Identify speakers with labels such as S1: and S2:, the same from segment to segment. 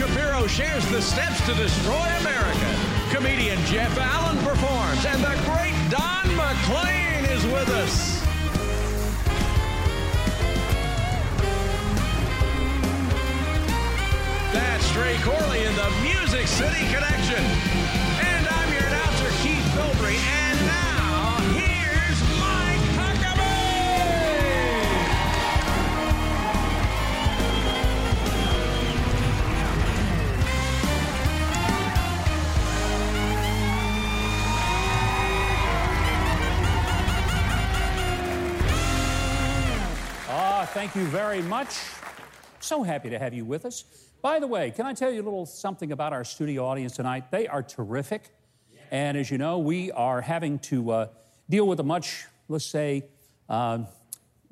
S1: Shapiro shares the steps to destroy America. Comedian Jeff Allen performs, and the great Don McLean is with us. That's Ray Corley in the Music City Connection.
S2: Thank you very much. So happy to have you with us. By the way, can I tell you a little something about our studio audience tonight? They are terrific. And as you know, we are having to uh, deal with a much, let's say, uh,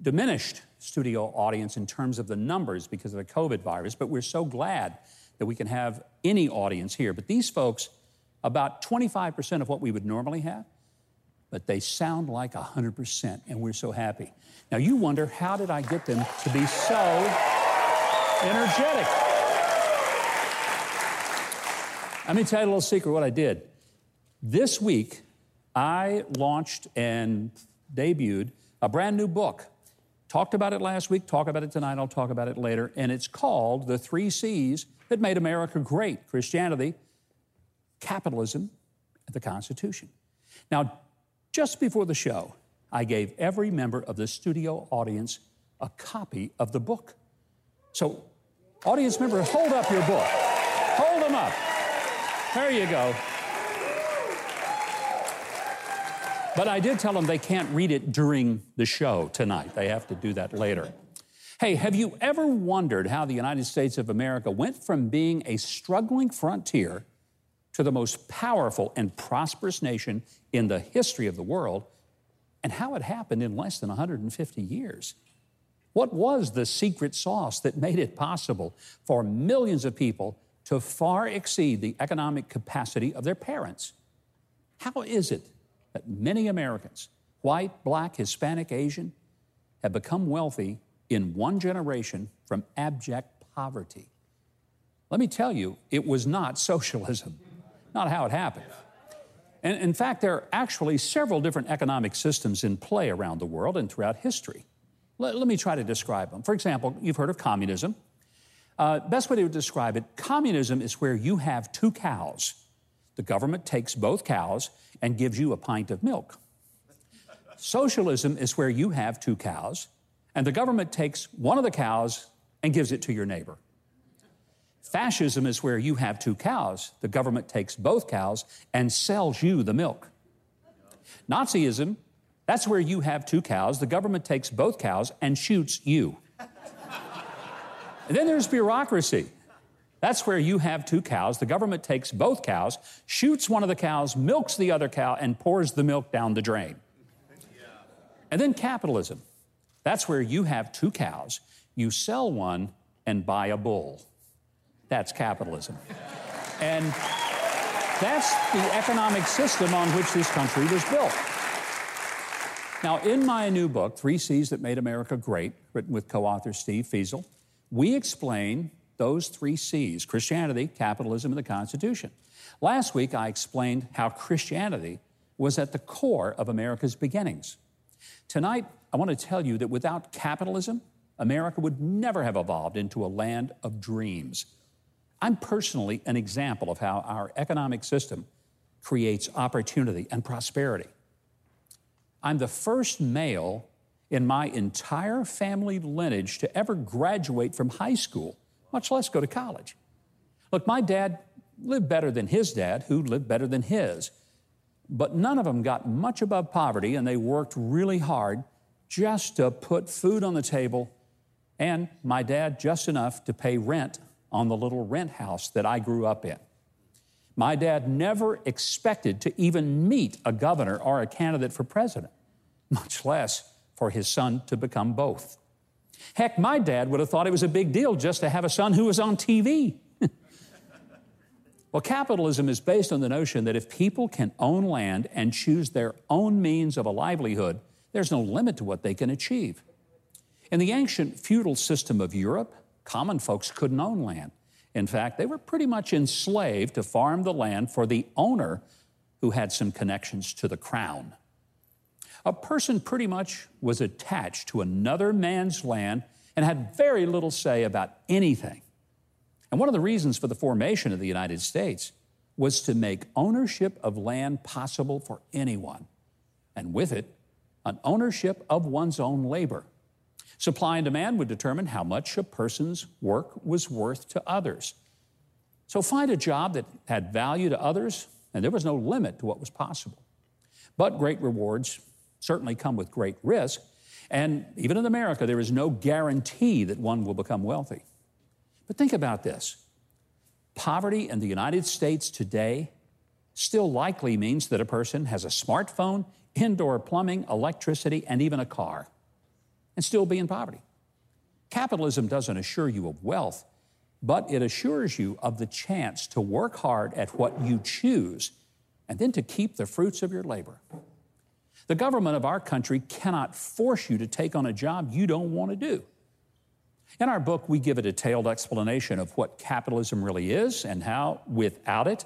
S2: diminished studio audience in terms of the numbers because of the COVID virus, but we're so glad that we can have any audience here. But these folks, about 25% of what we would normally have, but they sound like 100%, and we're so happy. Now, you wonder, how did I get them to be so energetic? Let me tell you a little secret what I did. This week, I launched and debuted a brand new book. Talked about it last week, talk about it tonight, I'll talk about it later. And it's called The Three C's That Made America Great Christianity, Capitalism, and the Constitution. Now, just before the show, I gave every member of the studio audience a copy of the book. So, audience member, hold up your book. Hold them up. There you go. But I did tell them they can't read it during the show tonight. They have to do that later. Hey, have you ever wondered how the United States of America went from being a struggling frontier to the most powerful and prosperous nation in the history of the world, and how it happened in less than 150 years? What was the secret sauce that made it possible for millions of people to far exceed the economic capacity of their parents? How is it that many Americans, white, black, Hispanic, Asian, have become wealthy in one generation from abject poverty? Let me tell you, it was not socialism, not how it happened. And in fact, there are actually several different economic systems in play around the world and throughout history. Let, let me try to describe them. For example, you've heard of communism. Uh, best way to describe it communism is where you have two cows. The government takes both cows and gives you a pint of milk. Socialism is where you have two cows and the government takes one of the cows and gives it to your neighbor. Fascism is where you have two cows. The government takes both cows and sells you the milk. Nazism, that's where you have two cows. The government takes both cows and shoots you. And then there's bureaucracy. That's where you have two cows. The government takes both cows, shoots one of the cows, milks the other cow, and pours the milk down the drain. And then capitalism. That's where you have two cows, you sell one and buy a bull. That's capitalism. And that's the economic system on which this country was built. Now, in my new book, Three C's That Made America Great, written with co author Steve Feazel, we explain those three C's Christianity, capitalism, and the Constitution. Last week, I explained how Christianity was at the core of America's beginnings. Tonight, I want to tell you that without capitalism, America would never have evolved into a land of dreams. I'm personally an example of how our economic system creates opportunity and prosperity. I'm the first male in my entire family lineage to ever graduate from high school, much less go to college. Look, my dad lived better than his dad, who lived better than his, but none of them got much above poverty, and they worked really hard just to put food on the table, and my dad just enough to pay rent on the little rent house that I grew up in. My dad never expected to even meet a governor or a candidate for president, much less for his son to become both. Heck, my dad would have thought it was a big deal just to have a son who was on TV. well, capitalism is based on the notion that if people can own land and choose their own means of a livelihood, there's no limit to what they can achieve. In the ancient feudal system of Europe, common folks couldn't own land. In fact, they were pretty much enslaved to farm the land for the owner who had some connections to the crown. A person pretty much was attached to another man's land and had very little say about anything. And one of the reasons for the formation of the United States was to make ownership of land possible for anyone, and with it, an ownership of one's own labor. Supply and demand would determine how much a person's work was worth to others. So find a job that had value to others, and there was no limit to what was possible. But great rewards certainly come with great risk, and even in America, there is no guarantee that one will become wealthy. But think about this poverty in the United States today still likely means that a person has a smartphone, indoor plumbing, electricity, and even a car, and still be in poverty. Capitalism doesn't assure you of wealth, but it assures you of the chance to work hard at what you choose and then to keep the fruits of your labor. The government of our country cannot force you to take on a job you don't want to do. In our book, we give a detailed explanation of what capitalism really is and how, without it,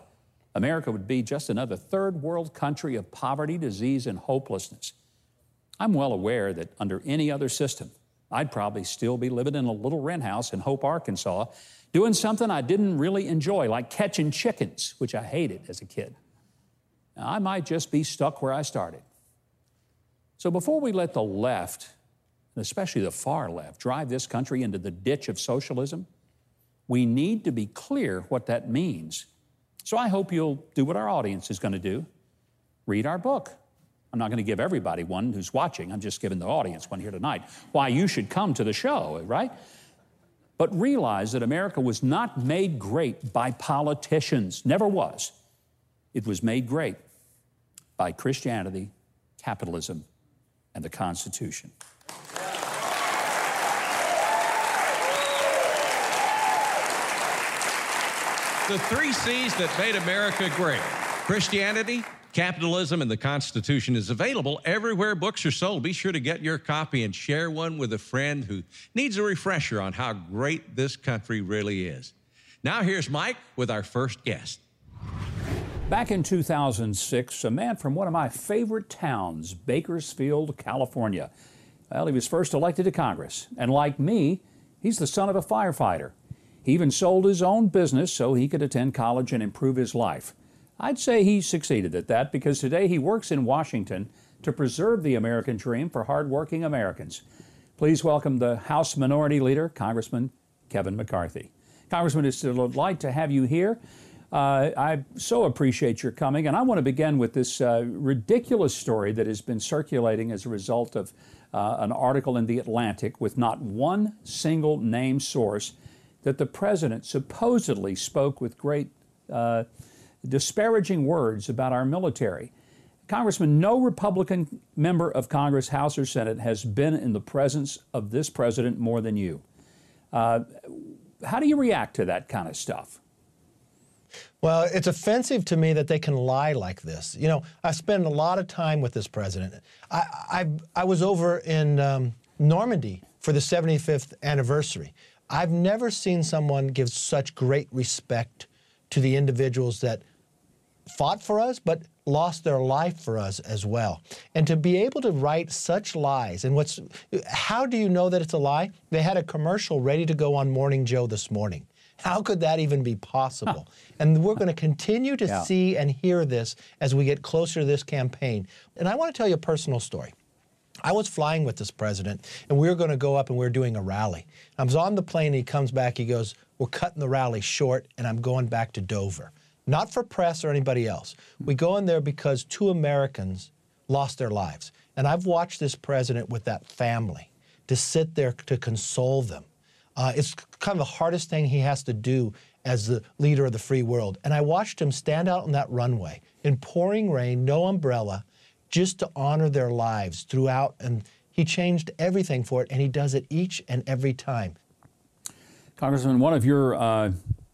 S2: America would be just another third world country of poverty, disease, and hopelessness. I'm well aware that under any other system, I'd probably still be living in a little rent house in Hope, Arkansas, doing something I didn't really enjoy, like catching chickens, which I hated as a kid. Now, I might just be stuck where I started. So before we let the left and especially the far left, drive this country into the ditch of socialism, we need to be clear what that means. So I hope you'll do what our audience is going to do read our book. I'm not going to give everybody one who's watching, I'm just giving the audience one here tonight. Why you should come to the show, right? But realize that America was not made great by politicians, never was. It was made great by Christianity, capitalism, and the Constitution.
S1: The three C's that made America great Christianity, capitalism, and the Constitution is available everywhere books are sold. Be sure to get your copy and share one with a friend who needs a refresher on how great this country really is. Now, here's Mike with our first guest.
S2: Back in 2006, a man from one of my favorite towns, Bakersfield, California. Well, he was first elected to Congress, and like me, he's the son of a firefighter. He even sold his own business so he could attend college and improve his life. I'd say he succeeded at that because today he works in Washington to preserve the American dream for hardworking Americans. Please welcome the House Minority Leader, Congressman Kevin McCarthy. Congressman, it's a delight to have you here. Uh, I so appreciate your coming, and I want to begin with this uh, ridiculous story that has been circulating as a result of uh, an article in The Atlantic with not one single name source that the president supposedly spoke with great uh, disparaging words about our military. Congressman, no Republican member of Congress, House or Senate, has been in the presence of this president more than you. Uh, how do you react to that kind of stuff?
S3: Well, it's offensive to me that they can lie like this. You know, I spend a lot of time with this president. I, I, I was over in um, Normandy for the 75th anniversary. I've never seen someone give such great respect to the individuals that fought for us, but lost their life for us as well. And to be able to write such lies, and what's, how do you know that it's a lie? They had a commercial ready to go on Morning Joe this morning. How could that even be possible? Huh. And we're going to continue to yeah. see and hear this as we get closer to this campaign. And I want to tell you a personal story. I was flying with this president, and we were going to go up and we were doing a rally. I was on the plane, and he comes back, he goes, We're cutting the rally short, and I'm going back to Dover. Not for press or anybody else. We go in there because two Americans lost their lives. And I've watched this president with that family to sit there to console them. Uh, it's kind of the hardest thing he has to do as the leader of the free world. And I watched him stand out on that runway in pouring rain, no umbrella, just to honor their lives throughout. And he changed everything for it, and he does it each and every time.
S2: Congressman, one of your uh,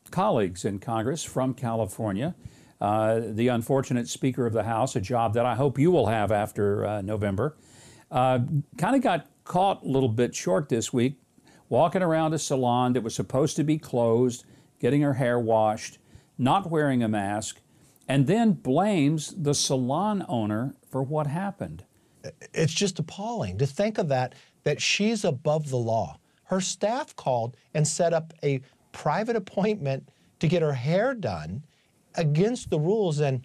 S2: colleagues in Congress from California, uh, the unfortunate Speaker of the House, a job that I hope you will have after uh, November, uh, kind of got caught a little bit short this week walking around a salon that was supposed to be closed getting her hair washed, not wearing a mask, and then blames the salon owner for what happened.
S3: It's just appalling to think of that, that she's above the law. Her staff called and set up a private appointment to get her hair done against the rules. And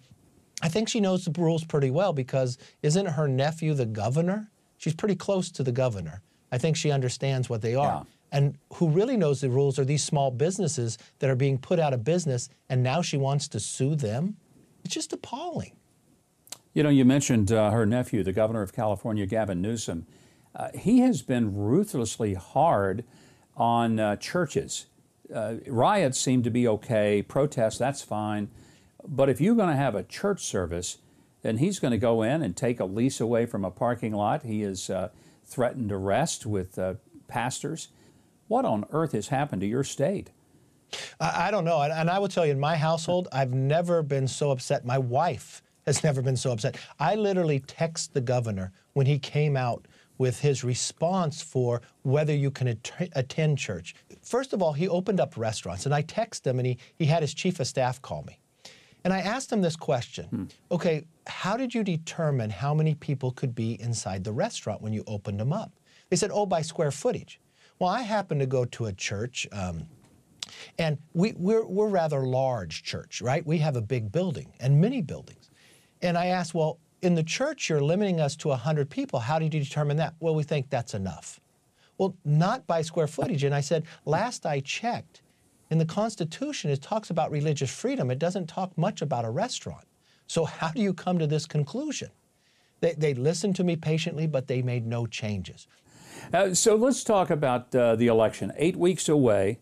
S3: I think she knows the rules pretty well because isn't her nephew the governor? She's pretty close to the governor. I think she understands what they are. Yeah. And who really knows the rules are these small businesses that are being put out of business, and now she wants to sue them. It's just appalling.
S2: You know, you mentioned uh, her nephew, the governor of California, Gavin Newsom. Uh, he has been ruthlessly hard on uh, churches. Uh, riots seem to be okay, protests, that's fine. But if you're going to have a church service, then he's going to go in and take a lease away from a parking lot. He has uh, threatened arrest with uh, pastors. What on earth has happened to your state?
S3: I, I don't know. And, and I will tell you, in my household, I've never been so upset. My wife has never been so upset. I literally text the governor when he came out with his response for whether you can at- attend church. First of all, he opened up restaurants, and I texted him, and he, he had his chief of staff call me. And I asked him this question hmm. Okay, how did you determine how many people could be inside the restaurant when you opened them up? They said, Oh, by square footage. Well, I happened to go to a church um, and we, we're, we're rather large church, right? We have a big building and many buildings. And I asked, well, in the church, you're limiting us to 100 people. How did you determine that? Well, we think that's enough. Well, not by square footage. And I said, last I checked, in the Constitution, it talks about religious freedom. It doesn't talk much about a restaurant. So, how do you come to this conclusion? They, they listened to me patiently, but they made no changes.
S2: Uh, so, let's talk about uh, the election. Eight weeks away.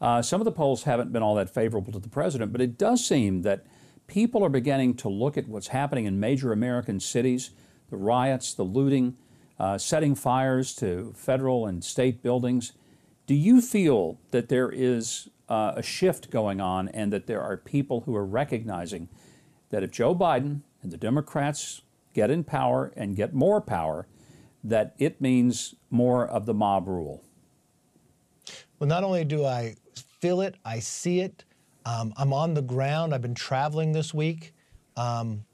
S2: Uh, some of the polls haven't been all that favorable to the president, but it does seem that people are beginning to look at what's happening in major American cities the riots, the looting, uh, setting fires to federal and state buildings. Do you feel that there is uh, a shift going on and that there are people who are recognizing that if Joe Biden and the Democrats get in power and get more power, that it means more of the mob rule?
S3: Well, not only do I feel it, I see it. Um, I'm on the ground. I've been traveling this week. Um,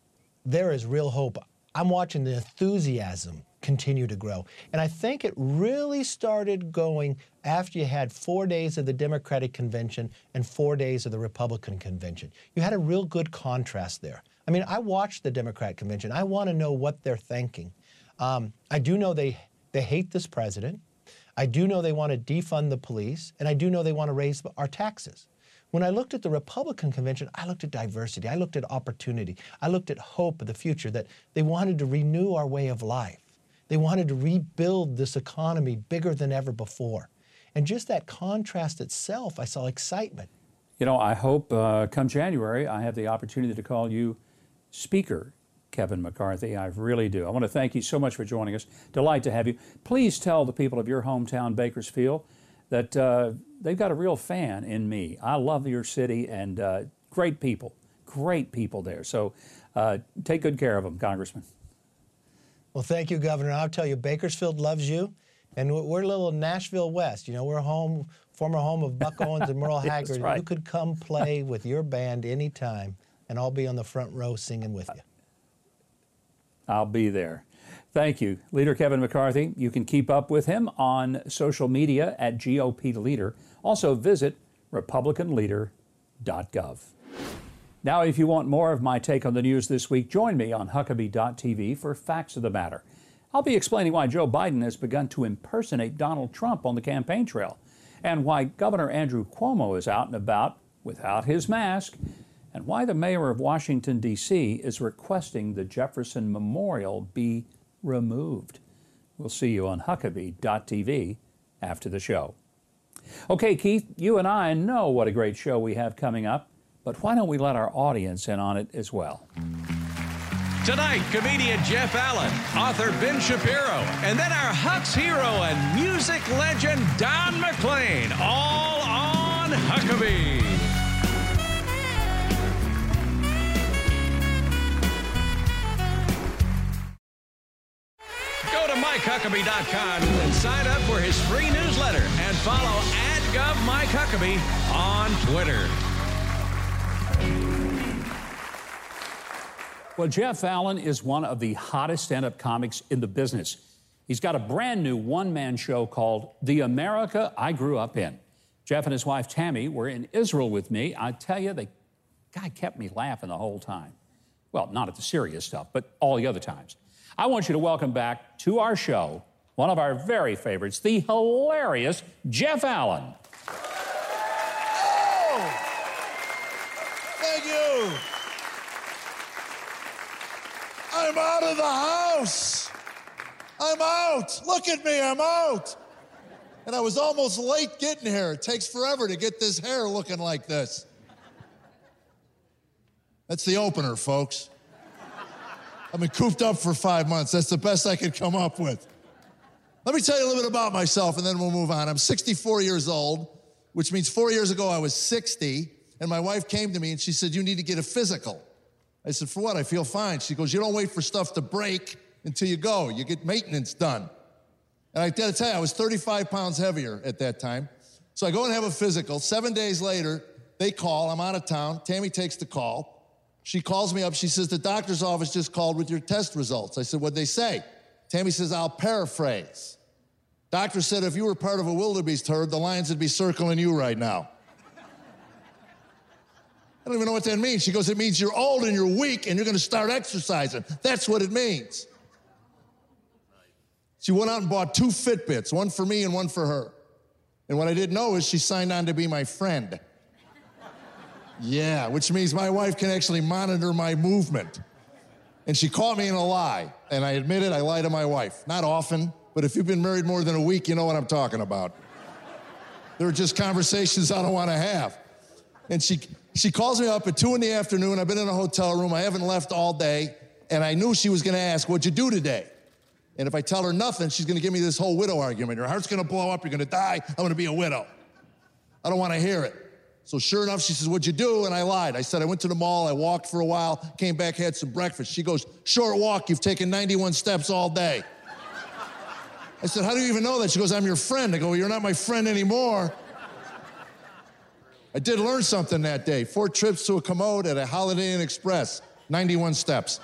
S3: there is real hope. I'm watching the enthusiasm continue to grow. And I think it really started going after you had four days of the Democratic convention and four days of the Republican convention. You had a real good contrast there. I mean, I watched the Democratic convention. I want to know what they're thinking. Um, I do know they, they hate this president. I do know they want to defund the police, and I do know they want to raise our taxes. When I looked at the Republican convention, I looked at diversity, I looked at opportunity, I looked at hope of the future, that they wanted to renew our way of life. They wanted to rebuild this economy bigger than ever before. And just that contrast itself, I saw excitement.
S2: You know, I hope uh, come January I have the opportunity to call you speaker Kevin McCarthy. I really do. I want to thank you so much for joining us. Delight to have you. Please tell the people of your hometown, Bakersfield, that uh, they've got a real fan in me. I love your city and uh, great people, great people there. So uh, take good care of them, Congressman.
S3: Well, thank you, Governor. I'll tell you, Bakersfield loves you, and we're a little Nashville West. You know, we're home, former home of Buck Owens and Merle Haggard.
S2: right.
S3: You could come play with your band anytime, and I'll be on the front row singing with you.
S2: I'll be there. Thank you. Leader Kevin McCarthy. You can keep up with him on social media at GOP Leader. Also visit RepublicanLeader.gov. Now, if you want more of my take on the news this week, join me on Huckabee.tv for Facts of the Matter. I'll be explaining why Joe Biden has begun to impersonate Donald Trump on the campaign trail, and why Governor Andrew Cuomo is out and about without his mask and why the mayor of Washington, D.C. is requesting the Jefferson Memorial be removed. We'll see you on Huckabee.tv after the show. Okay, Keith, you and I know what a great show we have coming up, but why don't we let our audience in on it as well?
S1: Tonight, comedian Jeff Allen, author Ben Shapiro, and then our Huck's hero and music legend Don McLean, all on Huckabee. MikeHuckabee.com and sign up for his free newsletter and follow AdGov Mike Huckabee on Twitter.
S2: Well, Jeff Allen is one of the hottest stand up comics in the business. He's got a brand new one man show called The America I Grew Up In. Jeff and his wife Tammy were in Israel with me. I tell you, the guy kept me laughing the whole time. Well, not at the serious stuff, but all the other times. I want you to welcome back to our show one of our very favorites, the hilarious Jeff Allen.
S4: Oh! Thank you. I'm out of the house. I'm out. Look at me, I'm out. And I was almost late getting here. It takes forever to get this hair looking like this. That's the opener, folks. I've been cooped up for five months. That's the best I could come up with. Let me tell you a little bit about myself and then we'll move on. I'm 64 years old, which means four years ago I was 60, and my wife came to me and she said, You need to get a physical. I said, For what? I feel fine. She goes, You don't wait for stuff to break until you go, you get maintenance done. And I gotta tell you, I was 35 pounds heavier at that time. So I go and have a physical. Seven days later, they call. I'm out of town. Tammy takes the call. She calls me up. She says, The doctor's office just called with your test results. I said, What'd they say? Tammy says, I'll paraphrase. Doctor said, If you were part of a wildebeest herd, the lions would be circling you right now. I don't even know what that means. She goes, It means you're old and you're weak and you're going to start exercising. That's what it means. She went out and bought two Fitbits, one for me and one for her. And what I didn't know is she signed on to be my friend. Yeah, which means my wife can actually monitor my movement. And she caught me in a lie. And I admit it, I lie to my wife. Not often, but if you've been married more than a week, you know what I'm talking about. There are just conversations I don't want to have. And she, she calls me up at two in the afternoon. I've been in a hotel room. I haven't left all day. And I knew she was going to ask, What'd you do today? And if I tell her nothing, she's going to give me this whole widow argument. Your heart's going to blow up. You're going to die. I'm going to be a widow. I don't want to hear it. So sure enough, she says, What'd you do? And I lied. I said, I went to the mall, I walked for a while, came back, had some breakfast. She goes, Short walk, you've taken 91 steps all day. I said, How do you even know that? She goes, I'm your friend. I go, well, You're not my friend anymore. I did learn something that day. Four trips to a commode at a Holiday Inn Express, 91 steps.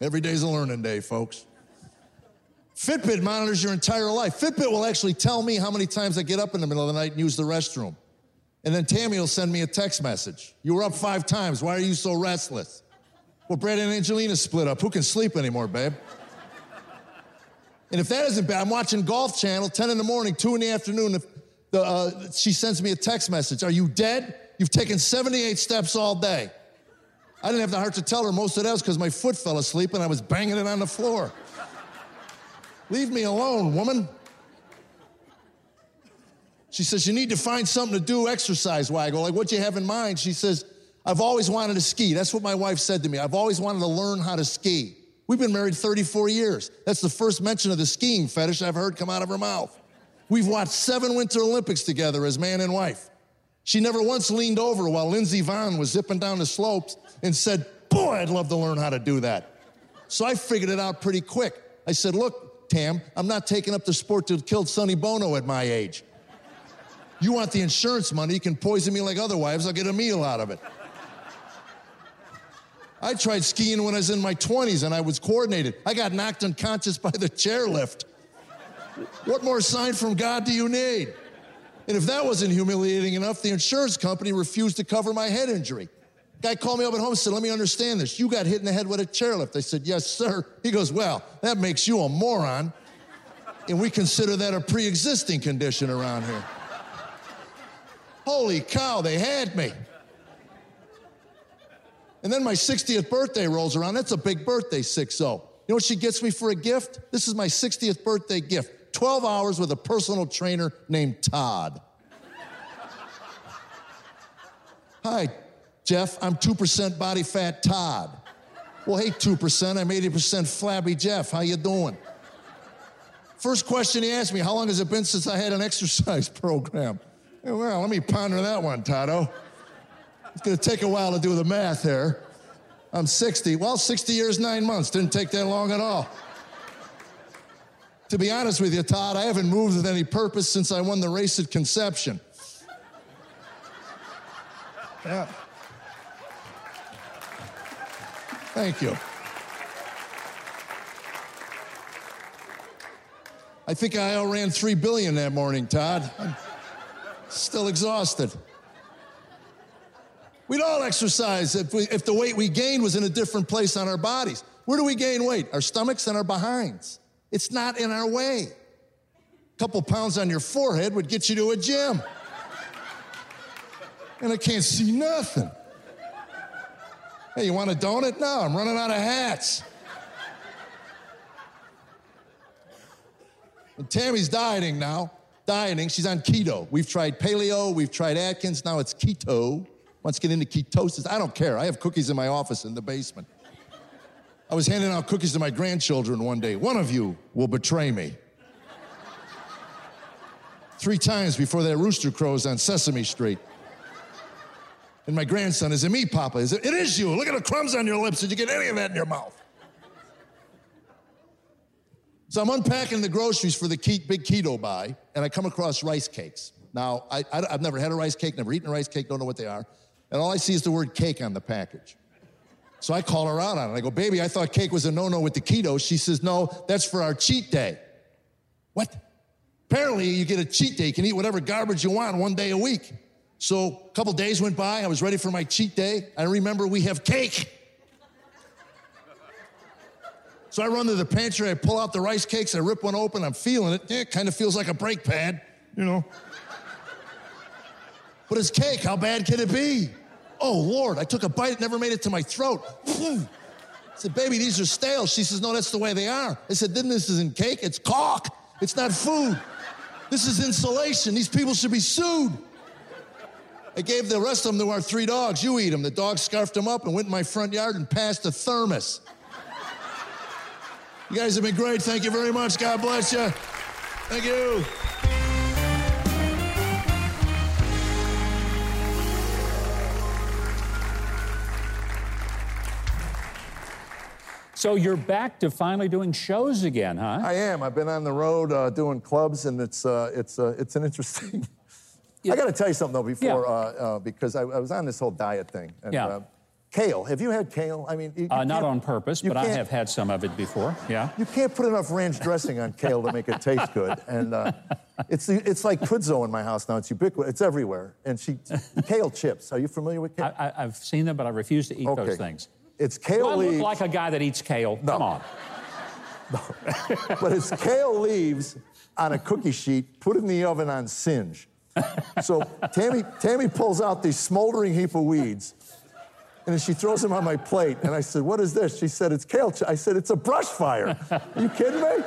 S4: Every day's a learning day, folks. Fitbit monitors your entire life. Fitbit will actually tell me how many times I get up in the middle of the night and use the restroom. And then Tammy will send me a text message. You were up five times. Why are you so restless? Well, Brad and Angelina split up. Who can sleep anymore, babe? And if that isn't bad, I'm watching Golf Channel, 10 in the morning, 2 in the afternoon. If the, uh, she sends me a text message Are you dead? You've taken 78 steps all day. I didn't have the heart to tell her most of that was because my foot fell asleep and I was banging it on the floor. Leave me alone, woman. She says, You need to find something to do exercise wise. I go, like, what do you have in mind? She says, I've always wanted to ski. That's what my wife said to me. I've always wanted to learn how to ski. We've been married 34 years. That's the first mention of the skiing fetish I've heard come out of her mouth. We've watched seven Winter Olympics together as man and wife. She never once leaned over while Lindsey Vonn was zipping down the slopes and said, Boy, I'd love to learn how to do that. So I figured it out pretty quick. I said, Look, Tam, I'm not taking up the sport that killed Sonny Bono at my age. You want the insurance money, you can poison me like other wives, I'll get a meal out of it. I tried skiing when I was in my 20s and I was coordinated. I got knocked unconscious by the chairlift. What more sign from God do you need? And if that wasn't humiliating enough, the insurance company refused to cover my head injury. Guy called me up at home and said, Let me understand this. You got hit in the head with a chairlift. I said, Yes, sir. He goes, Well, that makes you a moron. And we consider that a pre existing condition around here. Holy cow, they had me. And then my 60th birthday rolls around. That's a big birthday, 6 0. You know what she gets me for a gift? This is my 60th birthday gift 12 hours with a personal trainer named Todd. Hi, Jeff, I'm 2% body fat Todd. Well, hey, 2%, I'm 80% flabby Jeff. How you doing? First question he asked me, how long has it been since I had an exercise program? Well, let me ponder that one, Toto. It's gonna take a while to do the math here. I'm 60. Well, 60 years, nine months. Didn't take that long at all. To be honest with you, Todd, I haven't moved with any purpose since I won the race at conception. Yeah. Thank you. I think I outran three billion that morning, Todd. I'm still exhausted. We'd all exercise if, we, if the weight we gained was in a different place on our bodies. Where do we gain weight? Our stomachs and our behinds. It's not in our way. A couple pounds on your forehead would get you to a gym. And I can't see nothing. Hey, you want a donut? No, I'm running out of hats. And Tammy's dieting now, dieting. She's on keto. We've tried paleo, we've tried Atkins, now it's keto. Wants to get into ketosis. I don't care. I have cookies in my office in the basement. I was handing out cookies to my grandchildren one day. One of you will betray me. Three times before that rooster crows on Sesame Street. And my grandson, is it me, Papa? Is it, it is you. Look at the crumbs on your lips. Did you get any of that in your mouth? So I'm unpacking the groceries for the big keto buy, and I come across rice cakes. Now, I, I've never had a rice cake, never eaten a rice cake, don't know what they are. And all I see is the word cake on the package. So I call her out on it. I go, baby, I thought cake was a no no with the keto. She says, no, that's for our cheat day. What? Apparently, you get a cheat day. You can eat whatever garbage you want one day a week. So a couple days went by. I was ready for my cheat day. I remember we have cake. So I run to the pantry, I pull out the rice cakes, I rip one open, I'm feeling it. Yeah, it kind of feels like a brake pad, you know. But it's cake, how bad can it be? Oh, Lord, I took a bite, it never made it to my throat. I said, baby, these are stale. She says, no, that's the way they are. I said, then this isn't cake, it's caulk. It's not food. This is insulation. These people should be sued. I gave the rest of them to our three dogs. You eat them. The dogs scarfed them up and went in my front yard and passed a thermos. You guys have been great. Thank you very much. God bless you. Thank you.
S2: So you're back to finally doing shows again, huh?
S4: I am. I've been on the road uh, doing clubs, and it's uh, it's uh, it's an interesting. Yeah. I got to tell you something though before, yeah. Uh, uh, because I, I, was on this whole diet thing. And,
S2: yeah.
S4: Uh, kale. Have you had kale? I mean, you,
S2: you not on purpose, but I have had some of it before. Yeah.
S4: You can't put enough ranch dressing on kale to make it taste good, and it's it's like kudzu in my house now. It's ubiquitous. It's everywhere. And she kale chips. Are you familiar with kale?
S2: I, have seen them, but I refuse to eat okay. those things.
S4: It's kale
S2: Do I
S4: leaves.
S2: look like a guy that eats kale?
S4: No.
S2: Come on.
S4: No. but it's kale leaves on a cookie sheet, put in the oven on singe. So Tammy, Tammy pulls out this smoldering heap of weeds and then she throws them on my plate. And I said, What is this? She said, It's kale. I said, It's a brush fire. Are you kidding me?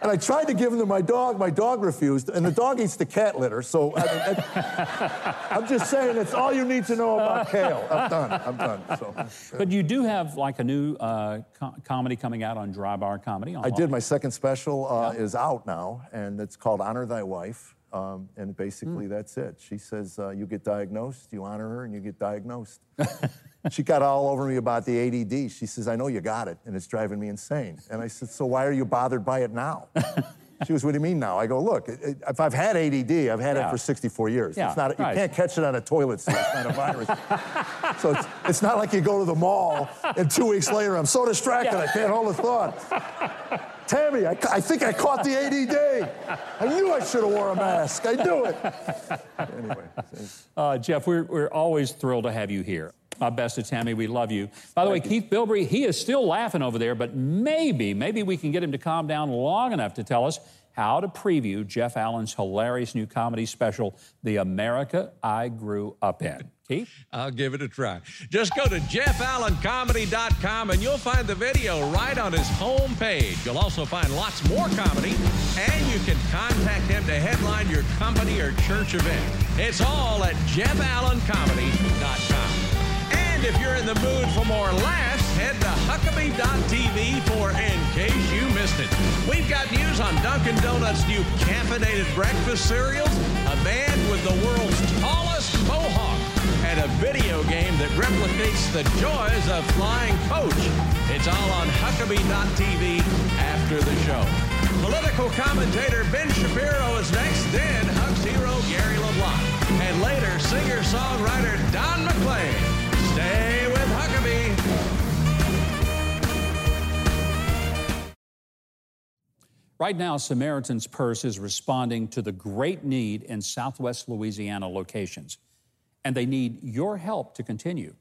S4: And I tried to give them to my dog. My dog refused. And the dog eats the cat litter. So I am just saying, it's all you need to know about kale. I'm done. I'm done. So,
S2: but you do have like a new uh, co- comedy coming out on Dry Bar Comedy.
S4: I did. My second special uh, yeah. is out now, and it's called Honor Thy Wife. Um, and basically, mm. that's it. She says, uh, You get diagnosed, you honor her, and you get diagnosed. she got all over me about the ADD. She says, I know you got it, and it's driving me insane. And I said, So why are you bothered by it now? She goes, What do you mean now? I go, Look, if I've had ADD, I've had yeah. it for 64 years.
S2: Yeah,
S4: it's not,
S2: right.
S4: You can't catch it on a toilet seat. It's not a virus. so it's, it's, not like you go to the mall and two weeks later, I'm so distracted, yeah. I can't hold a thought. Tammy, I, I, think I caught the ADD. I knew I should have wore a mask. I knew it. Anyway.
S2: Uh, Jeff, we're, we're always thrilled to have you here. My best to Tammy, we love you. By the Thank way, you. Keith Bilbrey, he is still laughing over there, but maybe, maybe we can get him to calm down long enough to tell us how to preview Jeff Allen's hilarious new comedy special, The America I Grew Up In. Keith?
S1: I'll give it a try. Just go to jeffallencomedy.com and you'll find the video right on his homepage. You'll also find lots more comedy, and you can contact him to headline your company or church event. It's all at jeffallencomedy.com. And if you're in the mood for more laughs, head to Huckabee.tv for In Case You Missed It. We've got news on Dunkin' Donuts' new caffeinated breakfast cereals, a man with the world's tallest mohawk, and a video game that replicates the joys of flying coach. It's all on Huckabee.tv after the show. Political commentator Ben Shapiro is next, then Huck's hero Gary LeBlanc, and later singer-songwriter Don McLean. Stay with Huckabee.
S2: Right now, Samaritan's Purse is responding to the great need in southwest Louisiana locations, and they need your help to continue.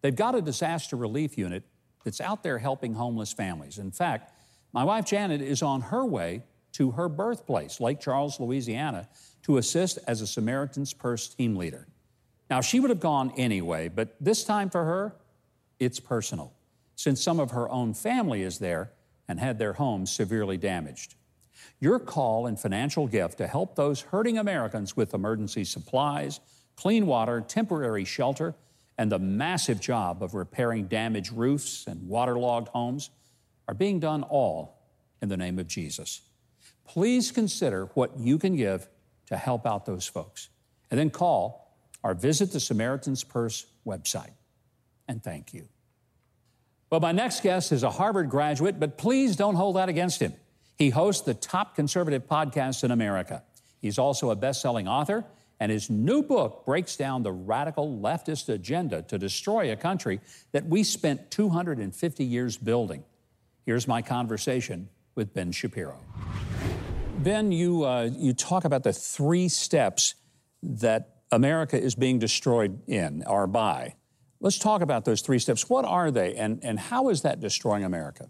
S2: They've got a disaster relief unit that's out there helping homeless families. In fact, my wife Janet is on her way to her birthplace, Lake Charles, Louisiana, to assist as a Samaritan's Purse team leader. Now, she would have gone anyway, but this time for her, it's personal, since some of her own family is there and had their homes severely damaged. Your call and financial gift to help those hurting Americans with emergency supplies, clean water, temporary shelter, and the massive job of repairing damaged roofs and waterlogged homes are being done all in the name of Jesus. Please consider what you can give to help out those folks. And then call or visit the Samaritan's Purse website. And thank you. Well, my next guest is a Harvard graduate, but please don't hold that against him. He hosts the top conservative podcast in America. He's also a best selling author, and his new book breaks down the radical leftist agenda to destroy a country that we spent 250 years building. Here's my conversation with Ben Shapiro. Ben, you, uh, you talk about the three steps that America is being destroyed in or by. Let's talk about those three steps. What are they, and, and how is that destroying America?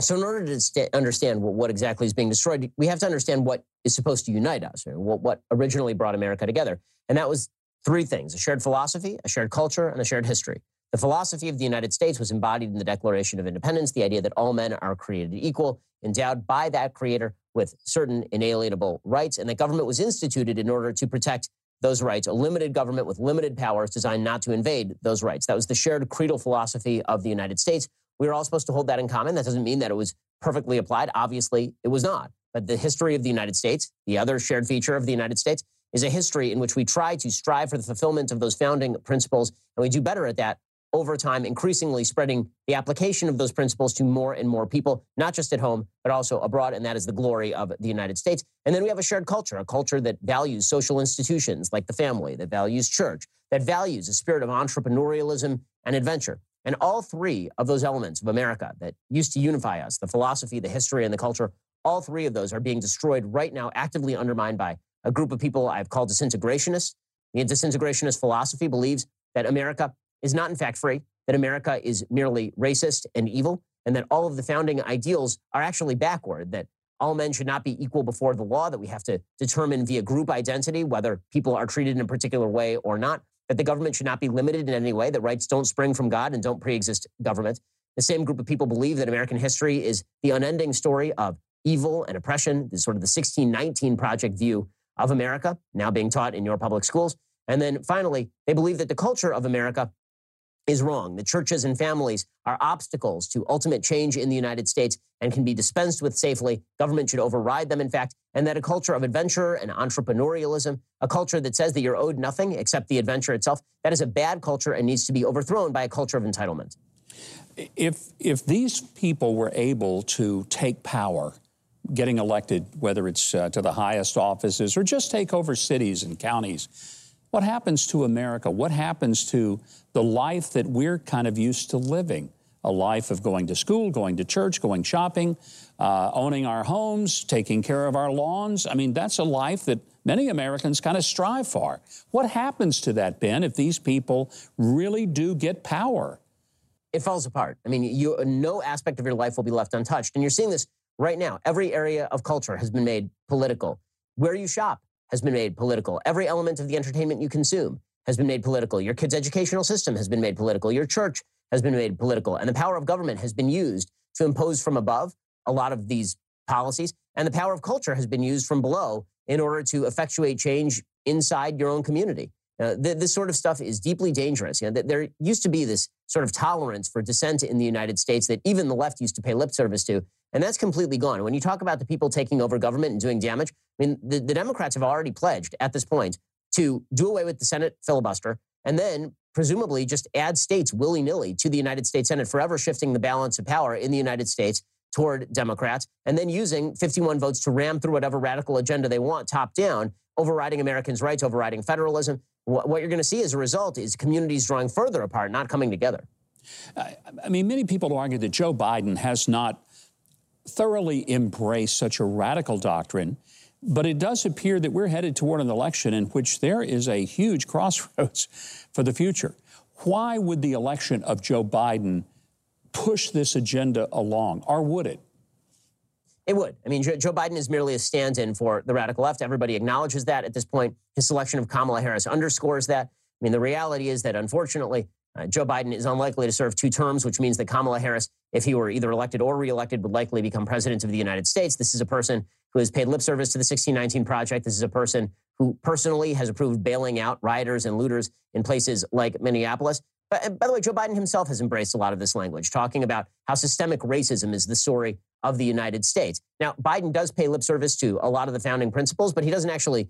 S5: So, in order to st- understand what, what, exactly is being destroyed, we have to understand what is supposed to unite us, or what, what originally brought America together. And that was three things a shared philosophy, a shared culture, and a shared history. The philosophy of the United States was embodied in the Declaration of Independence, the idea that all men are created equal, endowed by that creator with certain inalienable rights, and that government was instituted in order to protect those rights, a limited government with limited powers designed not to invade those rights. That was the shared creedal philosophy of the United States. We were all supposed to hold that in common. That doesn't mean that it was perfectly applied. Obviously, it was not. But the history of the United States, the other shared feature of the United States, is a history in which we try to strive for the fulfillment of those founding principles, and we do better at that over time, increasingly spreading the application of those principles to more and more people, not just at home, but also abroad. And that is the glory of the United States. And then we have a shared culture, a culture that values social institutions like the family, that values church, that values a spirit of entrepreneurialism and adventure. And all three of those elements of America that used to unify us, the philosophy, the history, and the culture, all three of those are being destroyed right now, actively undermined by a group of people I've called disintegrationists. The disintegrationist philosophy believes that America is not in fact free, that America is merely racist and evil, and that all of the founding ideals are actually backward, that all men should not be equal before the law, that we have to determine via group identity whether people are treated in a particular way or not, that the government should not be limited in any way, that rights don't spring from God and don't pre-exist government. The same group of people believe that American history is the unending story of evil and oppression, this sort of the 1619 project view of America, now being taught in your public schools. And then finally, they believe that the culture of America is wrong. The churches and families are obstacles to ultimate change in the United States and can be dispensed with safely. Government should override them, in fact, and that a culture of adventure and entrepreneurialism, a culture that says that you're owed nothing except the adventure itself, that is a bad culture and needs to be overthrown by a culture of entitlement.
S2: If, if these people were able to take power, getting elected, whether it's uh, to the highest offices or just take over cities and counties, what happens to America? What happens to the life that we're kind of used to living? A life of going to school, going to church, going shopping, uh, owning our homes, taking care of our lawns. I mean, that's a life that many Americans kind of strive for. What happens to that, Ben, if these people really do get power?
S5: It falls apart. I mean, you, no aspect of your life will be left untouched. And you're seeing this right now. Every area of culture has been made political. Where you shop, has been made political. Every element of the entertainment you consume has been made political. Your kid's educational system has been made political. Your church has been made political. And the power of government has been used to impose from above a lot of these policies. And the power of culture has been used from below in order to effectuate change inside your own community. Uh, th- this sort of stuff is deeply dangerous. You know, th- there used to be this sort of tolerance for dissent in the United States that even the left used to pay lip service to. And that's completely gone. When you talk about the people taking over government and doing damage, I mean, the, the Democrats have already pledged at this point to do away with the Senate filibuster and then presumably just add states willy nilly to the United States Senate, forever shifting the balance of power in the United States toward Democrats, and then using 51 votes to ram through whatever radical agenda they want top down, overriding Americans' rights, overriding federalism. What, you're going to see as a result is communities drawing further apart, not coming together.
S2: I mean, many people argue that Joe Biden has not thoroughly embraced such a radical doctrine. But it does appear that we're headed toward an election in which there is a huge crossroads for the future. Why would the election of Joe Biden push this agenda along, or would it?
S5: It would. I mean, Joe Biden is merely a stand in for the radical left. Everybody acknowledges that at this point. His selection of Kamala Harris underscores that. I mean, the reality is that unfortunately, uh, Joe Biden is unlikely to serve two terms, which means that Kamala Harris, if he were either elected or reelected, would likely become president of the United States. This is a person who has paid lip service to the 1619 Project. This is a person who personally has approved bailing out rioters and looters in places like Minneapolis. But by the way, Joe Biden himself has embraced a lot of this language, talking about how systemic racism is the story of the United States. Now, Biden does pay lip service to a lot of the founding principles, but he doesn't actually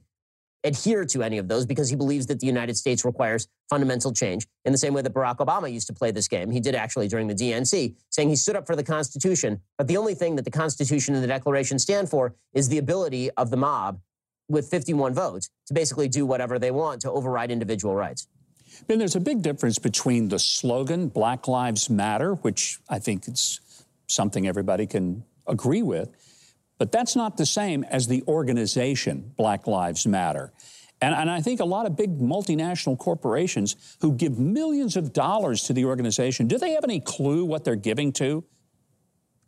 S5: adhere to any of those because he believes that the United States requires fundamental change in the same way that Barack Obama used to play this game. He did actually during the DNC, saying he stood up for the Constitution, but the only thing that the Constitution and the Declaration stand for is the ability of the mob with 51 votes to basically do whatever they want to override individual rights.
S2: Ben, there's a big difference between the slogan Black Lives Matter, which I think it's something everybody can agree with, but that's not the same as the organization, Black Lives Matter. And, and, I think a lot of big multinational corporations who give millions of dollars to the organization, do they have any clue what they're giving to?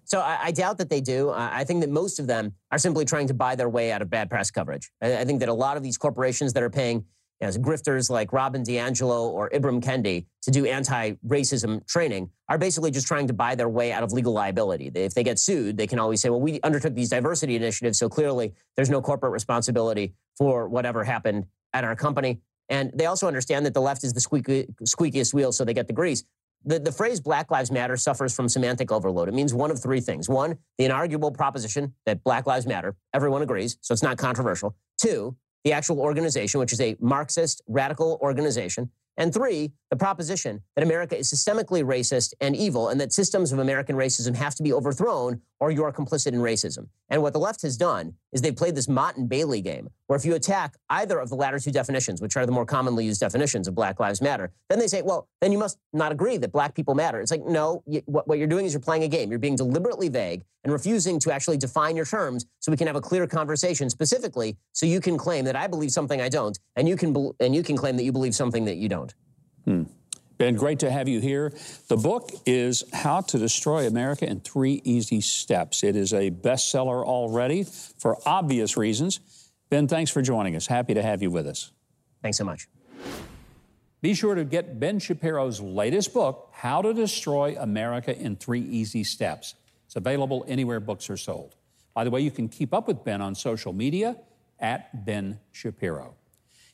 S5: So I, I doubt that they do. I think that most of them are simply trying to buy their way out of bad press coverage. I, I think that a lot of these corporations that are paying as grifters like Robin DiAngelo or Ibram Kendi to do anti-racism training are basically just trying to buy their way out of legal liability. If they get sued, they can always say, well, we undertook these diversity initiatives, so clearly there's no corporate responsibility for whatever happened at our company. And they also understand that the left is the squeaky, squeakiest wheel, so they get the grease. The, the phrase Black Lives Matter suffers from semantic overload. It means one of three things. One, the inarguable proposition that Black Lives Matter, everyone agrees, so it's not controversial. Two, the actual organization, which is a Marxist radical organization. And three, the proposition that America is systemically racist and evil, and that systems of American racism have to be overthrown or you are complicit in racism. And what the left has done is they've played this Motte and Bailey game, where if you attack either of the latter two definitions, which are the more commonly used definitions of Black Lives Matter, then they say, well, then you must not agree that black people matter. It's like, no, you, what, what you're doing is you're playing a game. You're being deliberately vague and refusing to actually define your terms so we can have a clear conversation specifically so you can claim that I believe something I don't, and you can, and you can claim that you believe something that you don't.
S2: Hmm. Ben, great to have you here. The book is How to Destroy America in Three Easy Steps. It is a bestseller already for obvious reasons. Ben, thanks for joining us. Happy to have you with us.
S5: Thanks so much.
S2: Be sure to get Ben Shapiro's latest book, How to Destroy America in Three Easy Steps. It's available anywhere books are sold. By the way, you can keep up with Ben on social media at Ben Shapiro.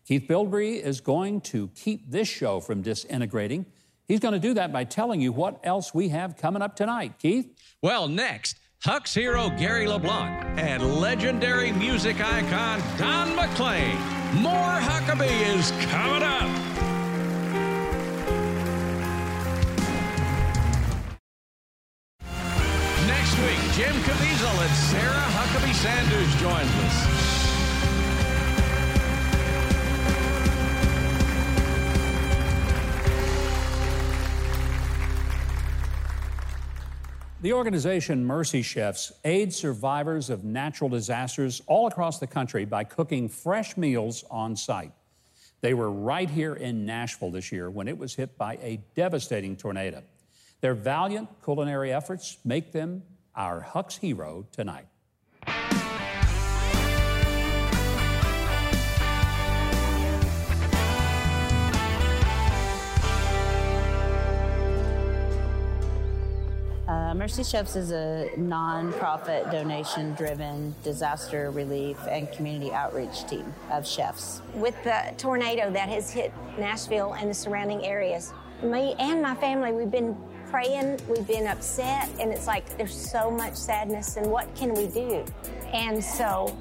S2: Keith Bilbrey is going to keep this show from disintegrating. He's going to do that by telling you what else we have coming up tonight. Keith?
S1: Well, next, Huck's hero Gary LeBlanc and legendary music icon Don McLean. More Huckabee is coming up. Next week, Jim Caviezel and Sarah Huckabee Sanders joins us.
S2: The organization Mercy Chefs aids survivors of natural disasters all across the country by cooking fresh meals on site. They were right here in Nashville this year when it was hit by a devastating tornado. Their valiant culinary efforts make them our Huck's hero tonight.
S6: Mercy Chefs is a nonprofit, donation driven disaster relief and community outreach team of chefs.
S7: With the tornado that has hit Nashville and the surrounding areas, me and my family, we've been praying, we've been upset, and it's like there's so much sadness, and what can we do? And so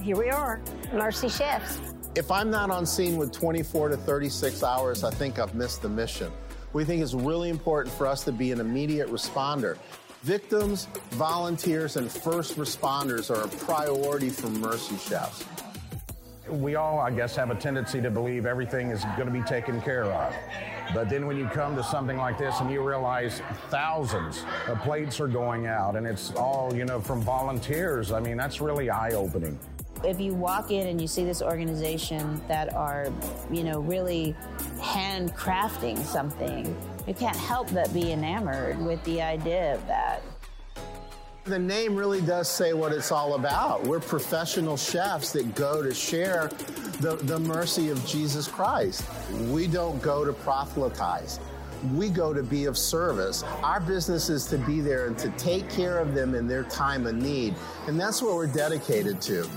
S7: here we are, Mercy Chefs.
S8: If I'm not on scene with 24 to 36 hours, I think I've missed the mission. We think it's really important for us to be an immediate responder. Victims, volunteers, and first responders are a priority for Mercy Chefs.
S9: We all, I guess, have a tendency to believe everything is going to be taken care of. But then when you come to something like this and you realize thousands of plates are going out and it's all, you know, from volunteers, I mean, that's really eye opening.
S6: If you walk in and you see this organization that are, you know, really handcrafting something, you can't help but be enamored with the idea of that.
S8: The name really does say what it's all about. We're professional chefs that go to share the, the mercy of Jesus Christ. We don't go to proselytize. We go to be of service. Our business is to be there and to take care of them in their time of need. And that's what we're dedicated to.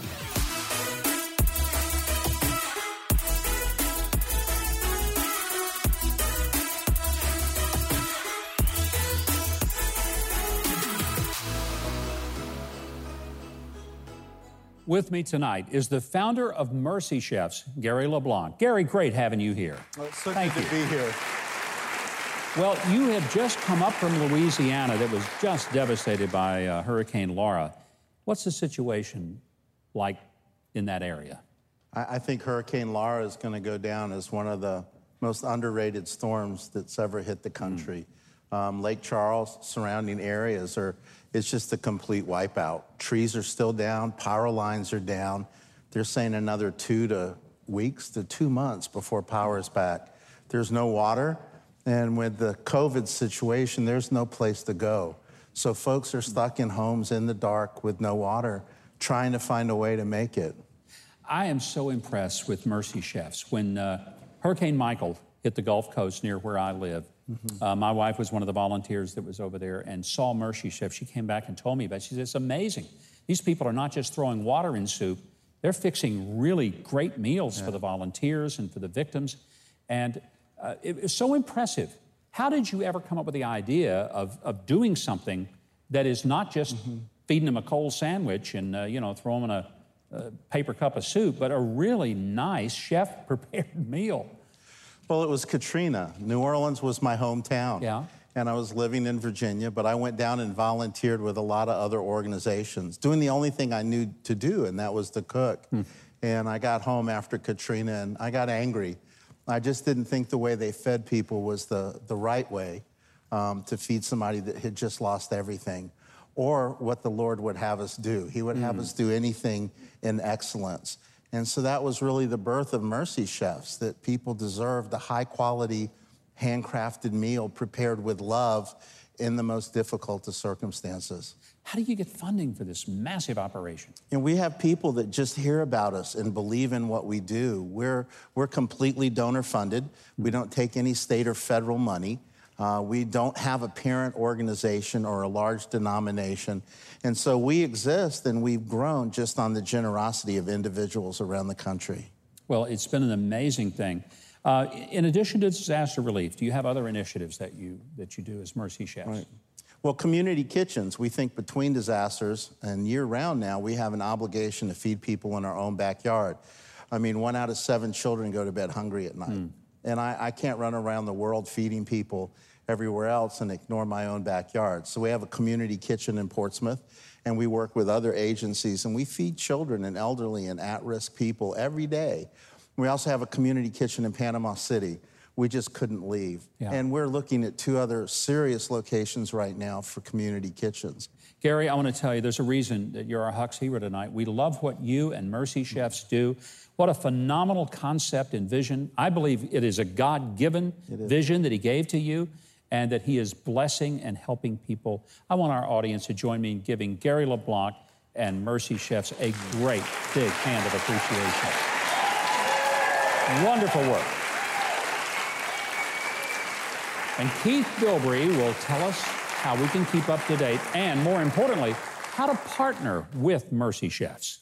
S2: With me tonight is the founder of Mercy Chefs, Gary LeBlanc. Gary, great having you here.
S10: Well, it's so
S2: Thank
S10: good
S2: you.
S10: to be here.
S2: Well, you have just come up from Louisiana that was just devastated by uh, Hurricane Laura. What's the situation like in that area?
S10: I, I think Hurricane Laura is going to go down as one of the most underrated storms that's ever hit the country. Um, Lake Charles, surrounding areas are, it's just a complete wipeout. Trees are still down, power lines are down. They're saying another two to weeks to two months before power is back. There's no water, and with the COVID situation, there's no place to go. So folks are stuck in homes in the dark with no water, trying to find a way to make it.
S2: I am so impressed with Mercy Chefs. When uh, Hurricane Michael hit the Gulf Coast near where I live, uh, my wife was one of the volunteers that was over there and saw Mercy Chefs. She came back and told me about it. She said, It's amazing. These people are not just throwing water in soup, they're fixing really great meals for the volunteers and for the victims. And uh, it was so impressive. How did you ever come up with the idea of, of doing something that is not just feeding them a cold sandwich and, uh, you know, throw them in a, a paper cup of soup, but a really nice chef prepared meal?
S10: Well, it was Katrina. New Orleans was my hometown.
S2: Yeah.
S10: And I was living in Virginia, but I went down and volunteered with a lot of other organizations, doing the only thing I knew to do, and that was to cook. And I got home after Katrina and I got angry. I just didn't think the way they fed people was the, the right way um, to feed somebody that had just lost everything, or what the Lord would have us do. He would have us do anything in excellence. And so that was really the birth of Mercy Chefs, that people deserved a high quality, handcrafted meal prepared with love in the most difficult of circumstances.
S2: How do you get funding for this massive operation?
S10: And we have people that just hear about us and believe in what we do. We're, we're completely donor funded. We don't take any state or federal money. Uh, we don't have a parent organization or a large denomination. And so we exist and we've grown just on the generosity of individuals around the country.
S2: Well, it's been an amazing thing. Uh, in addition to disaster relief, do you have other initiatives that you that you do as Mercy Chefs?
S10: Well, community kitchens, we think between disasters and year round now, we have an obligation to feed people in our own backyard. I mean, one out of seven children go to bed hungry at night. Hmm. And I, I can't run around the world feeding people everywhere else and ignore my own backyard. So we have a community kitchen in Portsmouth, and we work with other agencies, and we feed children and elderly and at risk people every day. We also have a community kitchen in Panama City. We just couldn't leave.
S2: Yeah.
S10: And we're looking at two other serious locations right now for community kitchens.
S2: Gary, I want to tell you, there's a reason that you're our Huck's hero tonight. We love what you and Mercy Chefs do. What a phenomenal concept and vision. I believe it is a God given vision that He gave to you and that He is blessing and helping people. I want our audience to join me in giving Gary LeBlanc and Mercy Chefs a great big hand of appreciation. Wonderful work. And Keith Bilbrey will tell us how we can keep up to date and, more importantly, how to partner with Mercy Chefs.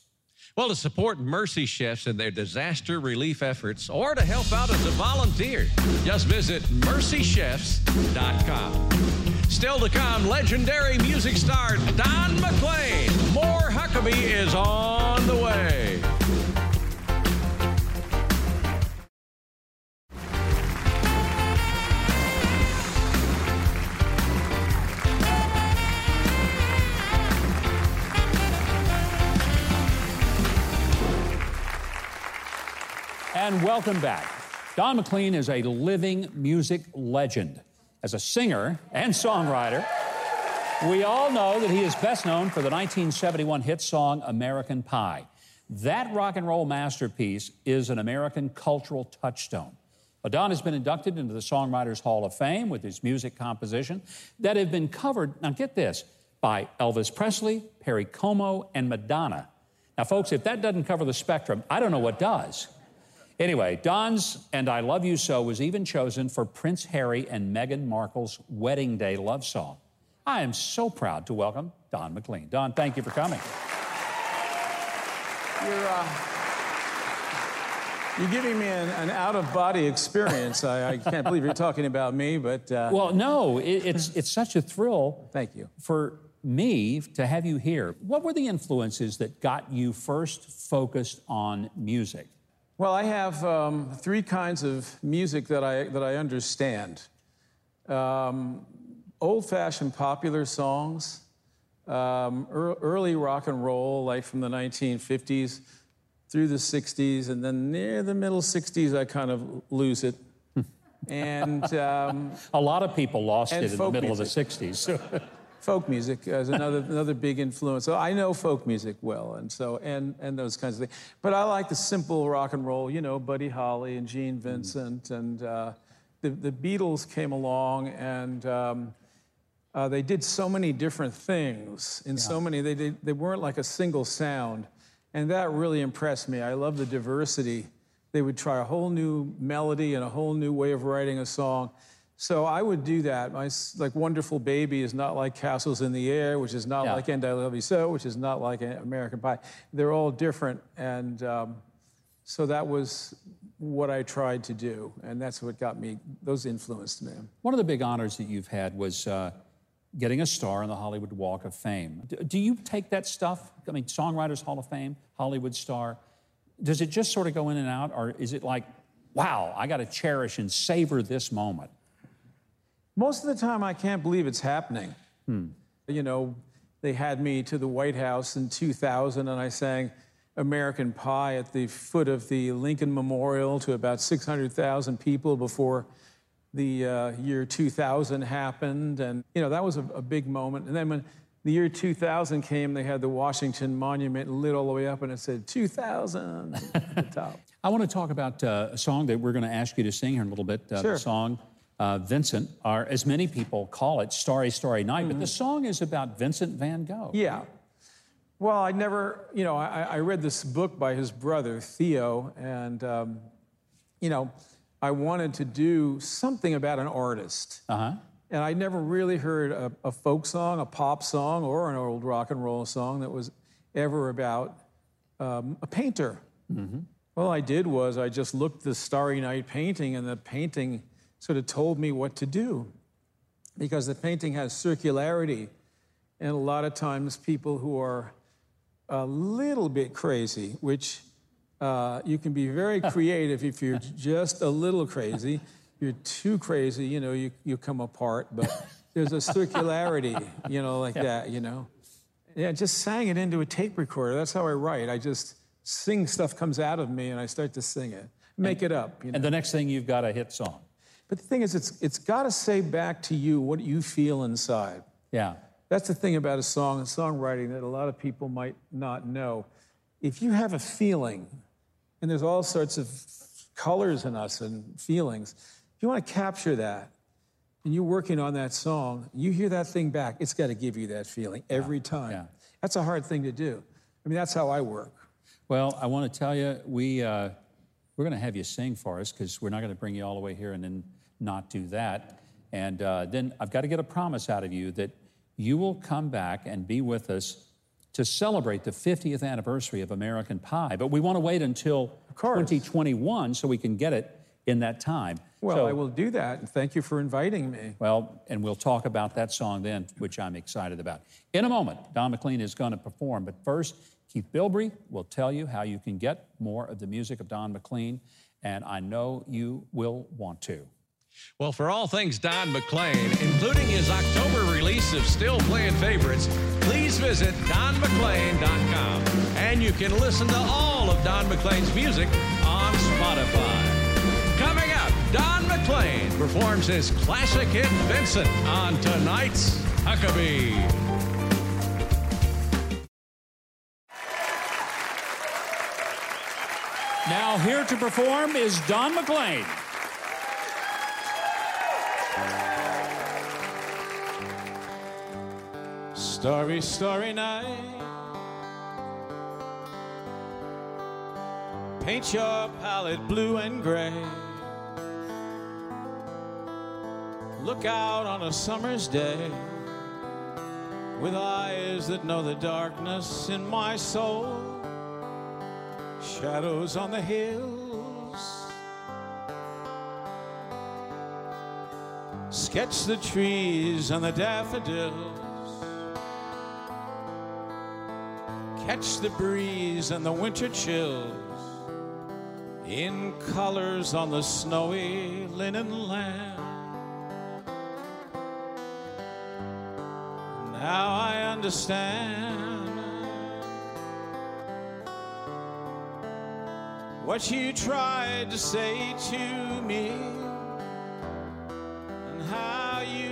S1: Well, to support Mercy Chefs in their disaster relief efforts or to help out as a volunteer, just visit mercychefs.com. Still to come, legendary music star Don McLean. More Huckabee is on
S2: And welcome back. Don McLean is a living music legend. As a singer and songwriter, we all know that he is best known for the 1971 hit song American Pie. That rock and roll masterpiece is an American cultural touchstone. Don has been inducted into the Songwriters Hall of Fame with his music composition that have been covered, now get this, by Elvis Presley, Perry Como, and Madonna. Now, folks, if that doesn't cover the spectrum, I don't know what does. Anyway, Don's And I Love You So was even chosen for Prince Harry and Meghan Markle's wedding day love song. I am so proud to welcome Don McLean. Don, thank you for coming.
S11: You're, uh, you're giving me an, an out of body experience. I, I, can't believe you're talking about me, but. Uh...
S2: Well, no, it, it's, it's such a thrill.
S11: Thank you.
S2: For me to have you here. What were the influences that got you first focused on music?
S11: Well, I have um, three kinds of music that I, that I understand um, old fashioned popular songs, um, er, early rock and roll, like from the 1950s through the 60s, and then near the middle 60s, I kind of lose it. and um,
S2: a lot of people lost it in the middle music. of the 60s.
S11: folk music is another another big influence. So I know folk music well, and so and and those kinds of things. But I like the simple rock and roll, you know, Buddy Holly and Gene mm. Vincent, mm. and uh, the the Beatles came along and. Um, uh, they did so many different things in yeah. so many they, did, they weren't like a single sound and that really impressed me i love the diversity they would try a whole new melody and a whole new way of writing a song so I would do that. My like wonderful baby is not like Castles in the Air, which is not yeah. like And I Love You So, which is not like American Pie. They're all different, and um, so that was what I tried to do, and that's what got me. Those influenced me.
S2: One of the big honors that you've had was. Uh, getting a star on the Hollywood Walk of Fame. Do you take that stuff? I mean, Songwriters Hall of Fame, Hollywood star. Does it just sort of go in and out, or is it like, wow, I got to cherish and savor this moment?
S11: Most of the time, I can't believe it's happening. Hmm. You know, they had me to the White House in 2000, and I sang American Pie at the foot of the Lincoln Memorial to about 600,000 people before the uh, year 2000 happened. And, you know, that was a, a, big moment. And then when the year 2000 came, they had the Washington Monument lit all the way up, and it said 2000 at the top.
S2: I want to talk about uh, a song that we're going to ask you to sing here in a little bit. Uh,
S11: sure.
S2: The song uh, Vincent, or as many people call it, Starry, Starry Night. Mm-hmm. But the mm-hmm. song is about Vincent van Gogh.
S11: Yeah. Well, I never, you know, I, I read this book by his brother, Theo, and, um, you know, I wanted to do something about an artist. Uh-huh. And I never really heard a, a, folk song, a pop song, or an old rock and roll song that was ever about um, a painter. Mm-hmm. All I did was I just looked the Starry Night painting, and the painting sort of told me what to do because the painting has circularity. And a lot of times, people who are a little bit crazy, which uh, you can be very creative if you're just a little crazy. You're too crazy, you know, you, you come apart. But there's a circularity, you know, like yeah. that, you know. Yeah, just sang it into a tape recorder. That's how I write. I just sing stuff comes out of me and I start to sing it, make
S2: and,
S11: it up. You
S2: know? And the next thing you've got a hit song.
S11: But the thing is, it's, it's got to say back to you what you feel inside.
S2: Yeah.
S11: That's the thing about a song and songwriting that a lot of people might not know. If you have a feeling, and there's all sorts of colors in us and feelings, if you want to capture that, and you're working on that song, you hear that thing back, it's got to give you that feeling every yeah. time. Yeah. That's a hard thing to do. I mean, that's how I work.
S2: Well, I want to tell you, we, uh, we're going to have you sing for us because we're not going to bring you all the way here and then not do that. And uh, then I've got to get a promise out of you that you will come back and be with us to celebrate the 50th anniversary of American Pie. But we want to wait until 2021 so we can get it in that time.
S11: Well,
S2: so,
S11: I will do that. And thank you for inviting me.
S2: Well, and we'll talk about that song then, which I'm excited about. In a moment, Don McLean is going to perform. But first, Keith Bilbrey will tell you how you can get more of the music of Don McLean. And I know you will want to.
S1: Well, for all things Don McLean, including his October release of Still Playing Favorites, please visit donmclean.com. And you can listen to all of Don McLean's music on Spotify. Coming up, Don McLean performs his classic hit Vincent on tonight's Huckabee.
S2: Now, here to perform is Don McLean.
S11: Starry, starry night. Paint your palette blue and gray. Look out on a summer's day with eyes that know the darkness in my soul. Shadows on the hills. Sketch the trees and the daffodils. Catch the breeze and the winter chills in colors on the snowy linen land. Now I understand what you tried to say to me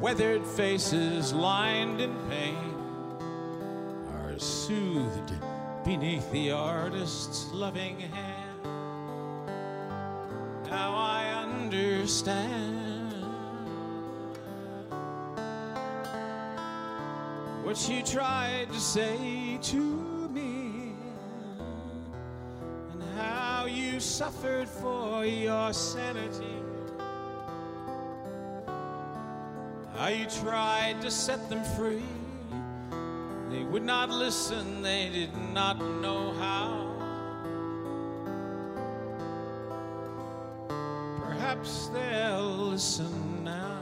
S11: Weathered faces lined in pain are soothed beneath the artist's loving hand. Now I understand what you tried to say to me and how you suffered for your sanity. You tried to set them free. They would not listen, they did not know how. Perhaps they'll listen now,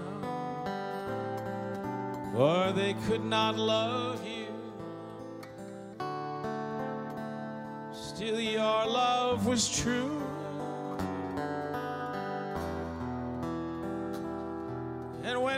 S11: for they could not love you. Still, your love was true.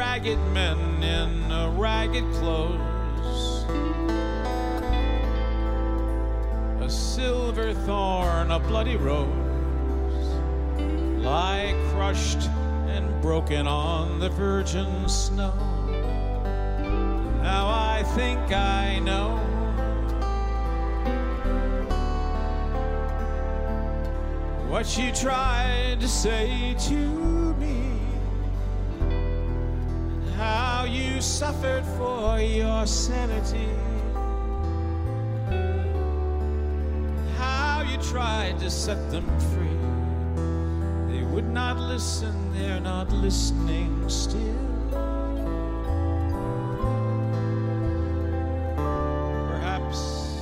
S11: Ragged men in ragged clothes. A silver thorn, a bloody rose, lie crushed and broken on the virgin snow. Now I think I know what you tried to say to you suffered for your sanity, how you tried to set them free. They would not listen, they're not listening still. Perhaps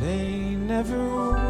S11: they never will.